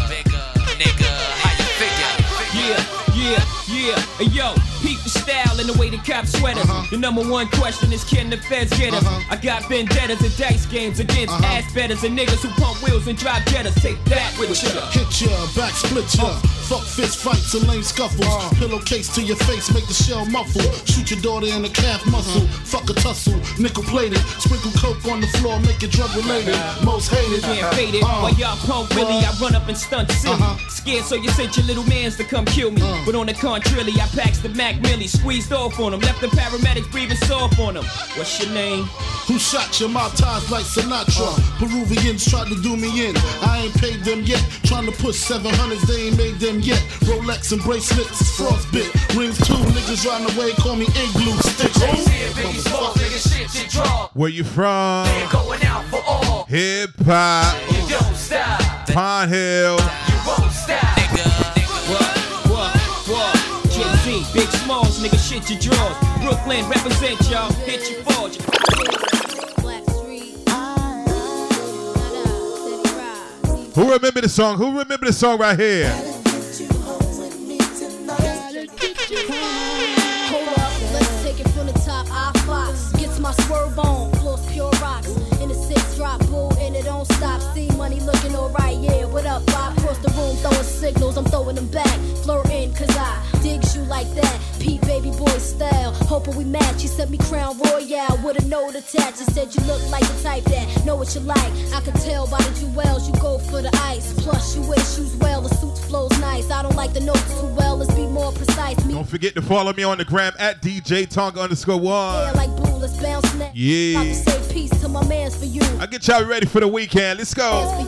nigga, how you figure? Yeah, yeah, yeah. Hey, yo, peep the style and the way the cops sweat us. Uh-huh. The number one question is can the feds get us? Uh-huh. I got vendettas and dice games against uh-huh. ass betters and niggas who pump wheels and drive jettas. Take that with ya. hit ya, back split ya. Uh. Fuck fist fights and lame scuffles. Uh. Pillowcase to your face, make the shell muffle. Shoot your daughter in the calf muscle. Fuck a tussle, nickel plated. Sprinkle coke on the floor, make it drug related. Most hated. Can't fade it. Uh, While y'all pump Willie, I run up and stunt silly. Scared, so you sent your little mans to come kill me. Uh. But on the contrary, I packs the Mac Millie, squeezed off on him, left the paramedics breathing soft on him. What's your name? Who shot your mouth ties like Sinatra? Uh. Peruvians tried to do me in. I ain't paid them yet. Trying to push 700s, they ain't made them yet. Rolex and bracelets is frostbit. Rings two, niggas riding away, call me igloo. Stick Where you from? Going out for all. Hip hop. You. Pine Hill. What? Big Smalls, nigga, shit your drawers. Brooklyn, represent y'all, hit your forge. Who remember the song? Who remember the song right here? Hold up, let's take it from the top. I fox gets my swerve on, floors pure rocks. In the six drop, bull, and it don't stop. See money looking alright, yeah. What up? I cross the room, throwing signals, I'm throwing them back. Flirting, cause I digs you like that. Pete baby boy style, hoping we match. You sent me crown royale with a note attached. You said you look like the type that know what you like. I could tell by the jewels, you go for the ice. Plus, you wear shoes well, the suit flows nice. I don't like the notes too well, let's be more precise. Me Don't forget to follow me on the gram at DJ Tonka underscore one. like blue, let's bounce now. Yeah. About to say peace to my mans for you. I get y'all ready for the weekend. Let's go.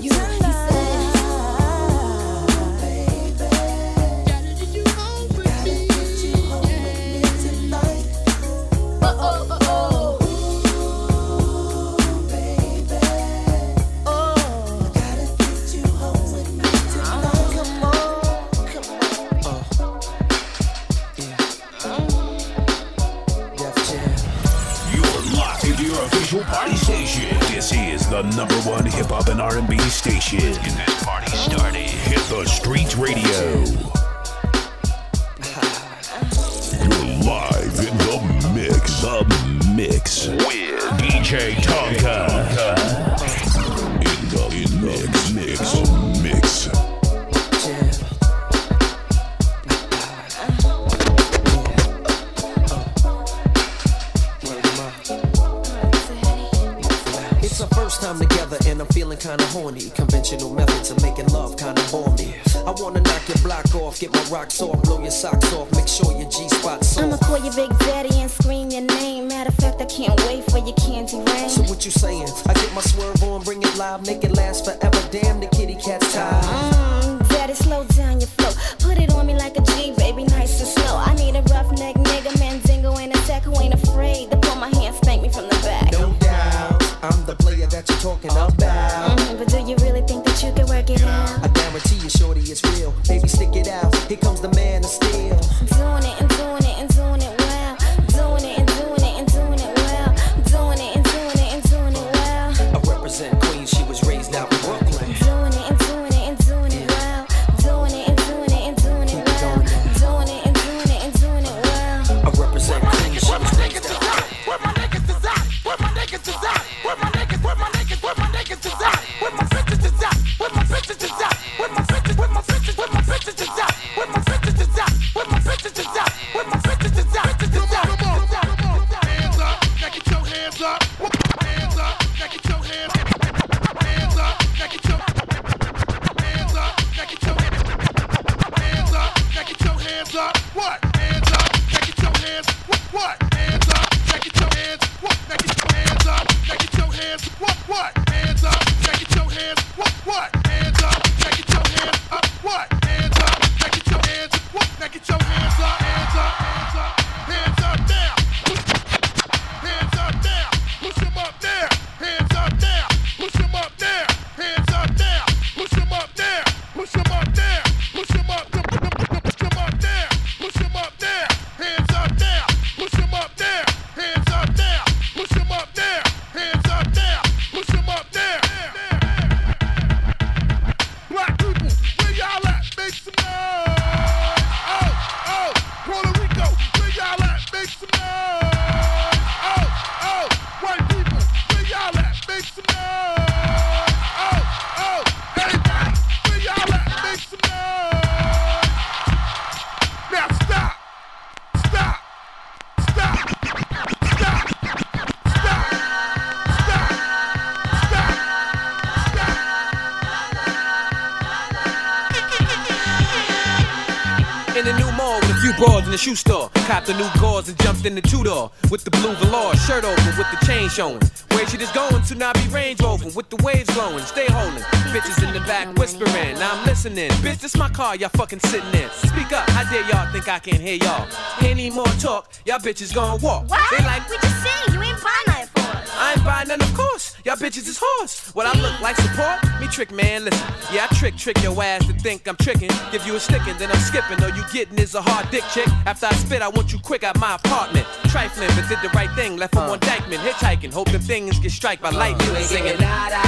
In the new mall with a few broads in the shoe store. Copped the new gauze and jumped in the two door. With the blue velour, shirt open with the chain showing. Where she just going to not be Range Rover with the waves glowing. Stay holding. Bitches in the back whispering. Now I'm listening. Bitch, this my car, y'all fucking sitting in. Speak up, how dare y'all think I can't hear y'all? Any more talk, y'all bitches gonna walk. What? They like, we just seen you ain't buying nothing for us. I ain't buying none, of course. Y'all bitches is horse. What I look like support? Me trick man, listen. Yeah, I trick trick your ass to think I'm tricking. Give you a sticking, then I'm skipping. All you getting is a hard dick chick. After I spit, I want you quick out my apartment. Trifling, but did the right thing. Left him on uh. Dyckman, hitchhiking. Hope them things get strike by lightning. Ain't singing. getting nada,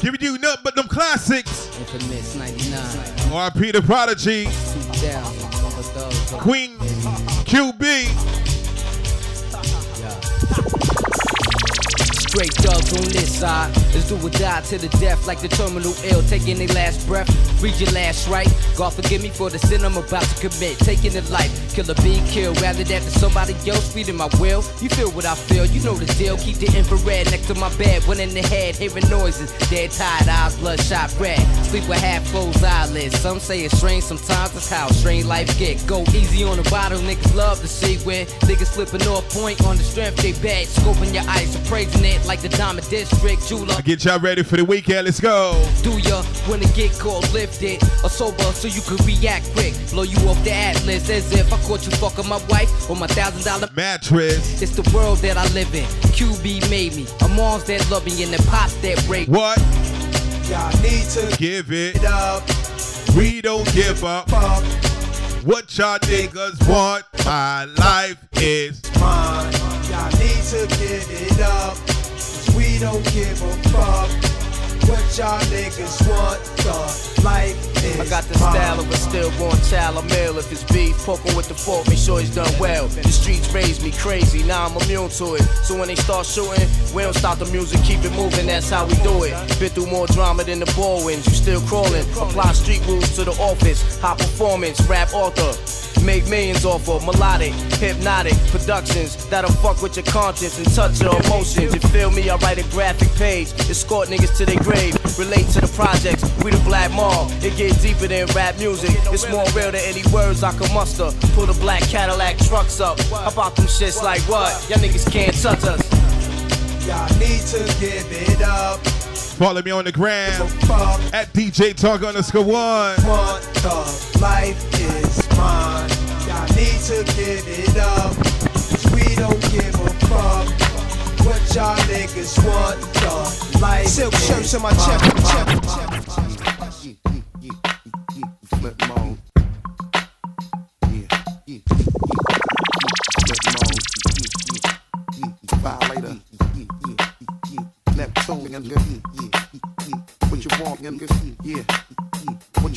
Giving you nothing but them classics. Infamous 99. RP the Prodigy. 2000. Queen QB. Straight thugs on this side. Let's do or die to the death like the terminal ill. Taking their last breath. Read your last right. God forgive me for the sin I'm about to commit. Taking the life. Killer being killed. Rather than to somebody else feeding my will. You feel what I feel. You know the deal. Keep the infrared next to my bed. One in the head. Hearing noises. Dead tired eyes. Bloodshot red. Sleep with half closed eyelids. Some say it's strange. Sometimes it's how strange life get. Go easy on the bottle. Niggas love to see where niggas slipping off point on the strength they bet. Scoping your eyes. Appraising it like the Diamond District jeweler. Get y'all ready for the weekend. Let's go. Do ya when it get cold lifted or sober so you can react quick? Blow you off the atlas as if I caught you fucking my wife or my thousand dollar mattress. It's the world that I live in. QB made me. A moms that love me and the pops that break. What? Y'all need to give it up. We don't give up. What y'all niggas want? My life is mine. Y'all need to give it up. We don't give a fuck. What y'all niggas want, the life is I got the style of a stillborn child. I'm ill if it's beef. Him with the fork, make sure he's done well. The streets raised me crazy, now I'm immune to it. So when they start shooting, we don't stop the music, keep it moving, that's how we do it. Been through more drama than the Baldwins, you still crawling. Apply street rules to the office, high performance, rap author. Make millions off of melodic, hypnotic productions that'll fuck with your conscience and touch your emotions. You feel me? I write a graphic page, escort niggas to their grave, relate to the projects. We the black mob, it get deeper than rap music. It's more real than any words I can muster. Pull the black Cadillac trucks up, how about them shits like what? Y'all niggas can't touch us. Y'all need to give it up. Follow me on the gram at DJ Tonka underscore one. Want the life is mine. Y'all need to give it up. Cause we don't give a fuck. What y'all niggas want the life Silk shirts on my mine. chest, chest, Flip mode. Yeah, yeah, Flip mode. Violator. Neptune, nigga. What you want, nigga? Yeah.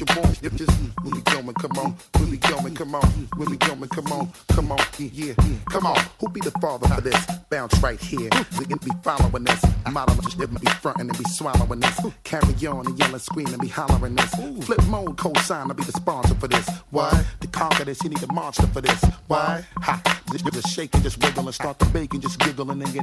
You want? If just we going? Come on, we going? Come on, we going? Come on, come on, yeah, come on. Who be the father for this? Bounce right here. We can be following this. Model just be fronting and be swallowing this. Carry on and yelling, screaming, be hollering this. Flip mode, co-sign to be the sponsor for this. Why? To conquer this, you need a monster for this. Why? Ha! Just, just shake and just wiggle and start the bacon, just giggling and get